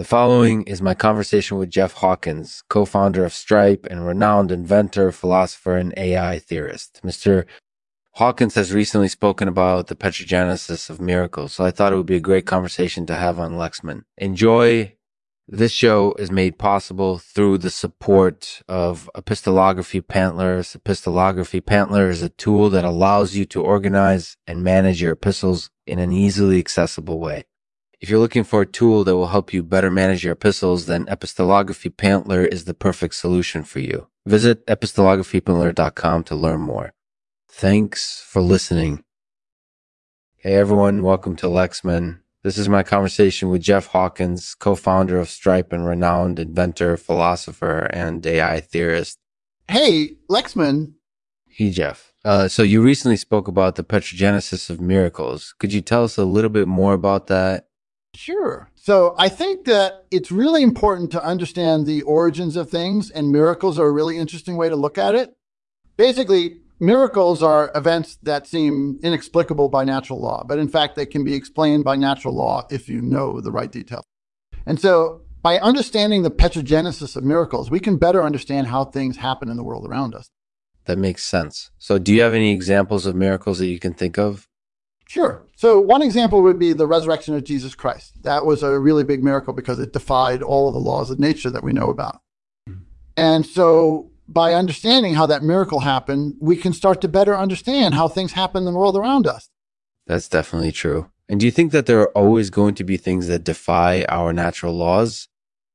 The following is my conversation with Jeff Hawkins, co founder of Stripe and renowned inventor, philosopher, and AI theorist. Mr. Hawkins has recently spoken about the petrogenesis of miracles, so I thought it would be a great conversation to have on Lexman. Enjoy. This show is made possible through the support of Epistolography Pantlers. Epistolography Pantler is a tool that allows you to organize and manage your epistles in an easily accessible way. If you're looking for a tool that will help you better manage your epistles, then Epistolography Pantler is the perfect solution for you. Visit epistolographypantler.com to learn more. Thanks for listening. Hey everyone, welcome to Lexman. This is my conversation with Jeff Hawkins, co-founder of Stripe and renowned inventor, philosopher, and AI theorist. Hey, Lexman. Hey Jeff. Uh, so you recently spoke about the petrogenesis of miracles. Could you tell us a little bit more about that Sure. So I think that it's really important to understand the origins of things, and miracles are a really interesting way to look at it. Basically, miracles are events that seem inexplicable by natural law, but in fact, they can be explained by natural law if you know the right details. And so by understanding the petrogenesis of miracles, we can better understand how things happen in the world around us. That makes sense. So, do you have any examples of miracles that you can think of? Sure. So one example would be the resurrection of Jesus Christ. That was a really big miracle because it defied all of the laws of nature that we know about. And so by understanding how that miracle happened, we can start to better understand how things happen in the world around us. That's definitely true. And do you think that there are always going to be things that defy our natural laws?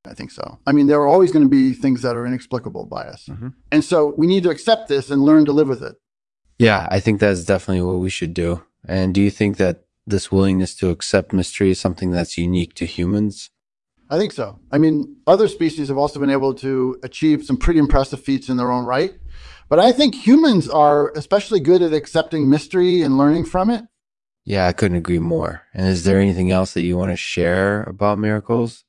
I think so. I mean, there are always going to be things that are inexplicable by us. Mm-hmm. And so we need to accept this and learn to live with it. Yeah, I think that's definitely what we should do. And do you think that this willingness to accept mystery is something that's unique to humans? I think so. I mean, other species have also been able to achieve some pretty impressive feats in their own right. But I think humans are especially good at accepting mystery and learning from it. Yeah, I couldn't agree more. And is there anything else that you want to share about miracles?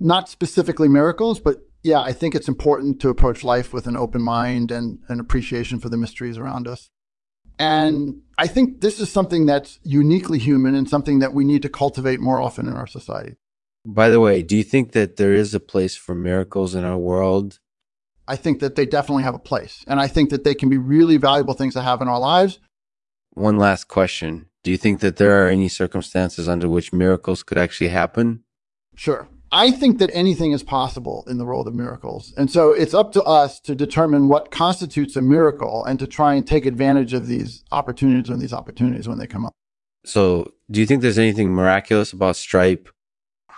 Not specifically miracles, but yeah, I think it's important to approach life with an open mind and an appreciation for the mysteries around us. And I think this is something that's uniquely human and something that we need to cultivate more often in our society. By the way, do you think that there is a place for miracles in our world? I think that they definitely have a place. And I think that they can be really valuable things to have in our lives. One last question. Do you think that there are any circumstances under which miracles could actually happen? Sure. I think that anything is possible in the world of miracles. And so it's up to us to determine what constitutes a miracle and to try and take advantage of these opportunities and these opportunities when they come up. So, do you think there's anything miraculous about Stripe?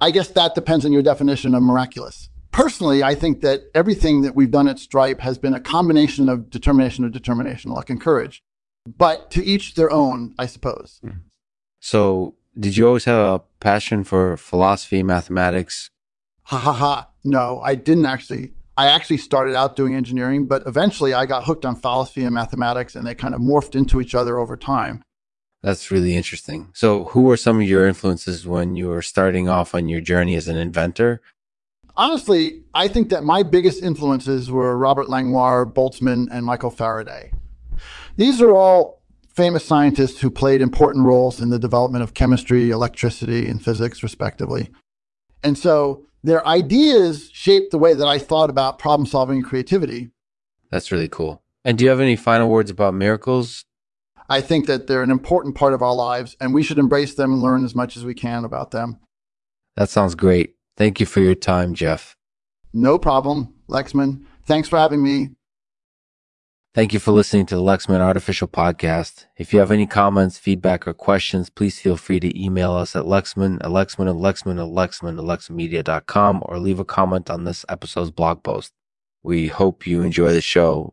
I guess that depends on your definition of miraculous. Personally, I think that everything that we've done at Stripe has been a combination of determination of determination, luck and courage. But to each their own, I suppose. Mm-hmm. So, did you always have a passion for philosophy, mathematics? Ha ha ha. No, I didn't actually. I actually started out doing engineering, but eventually I got hooked on philosophy and mathematics and they kind of morphed into each other over time. That's really interesting. So, who were some of your influences when you were starting off on your journey as an inventor? Honestly, I think that my biggest influences were Robert Langlois, Boltzmann, and Michael Faraday. These are all famous scientists who played important roles in the development of chemistry, electricity, and physics, respectively. And so their ideas shaped the way that I thought about problem solving and creativity. That's really cool. And do you have any final words about miracles? I think that they're an important part of our lives, and we should embrace them and learn as much as we can about them. That sounds great. Thank you for your time, Jeff. No problem, Lexman. Thanks for having me. Thank you for listening to the Lexman Artificial Podcast. If you have any comments, feedback, or questions, please feel free to email us at Lexman, at Lexman, at Lexman, at Lexman, at LexmanMedia.com, or leave a comment on this episode's blog post. We hope you enjoy the show.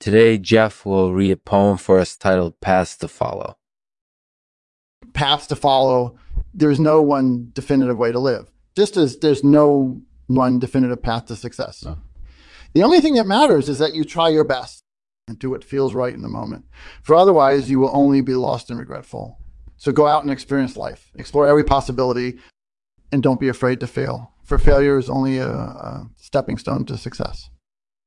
Today, Jeff will read a poem for us titled Paths to Follow. Paths to follow. There's no one definitive way to live, just as there's no one definitive path to success. No. The only thing that matters is that you try your best and do what feels right in the moment. For otherwise, you will only be lost and regretful. So go out and experience life, explore every possibility, and don't be afraid to fail. For failure is only a, a stepping stone to success.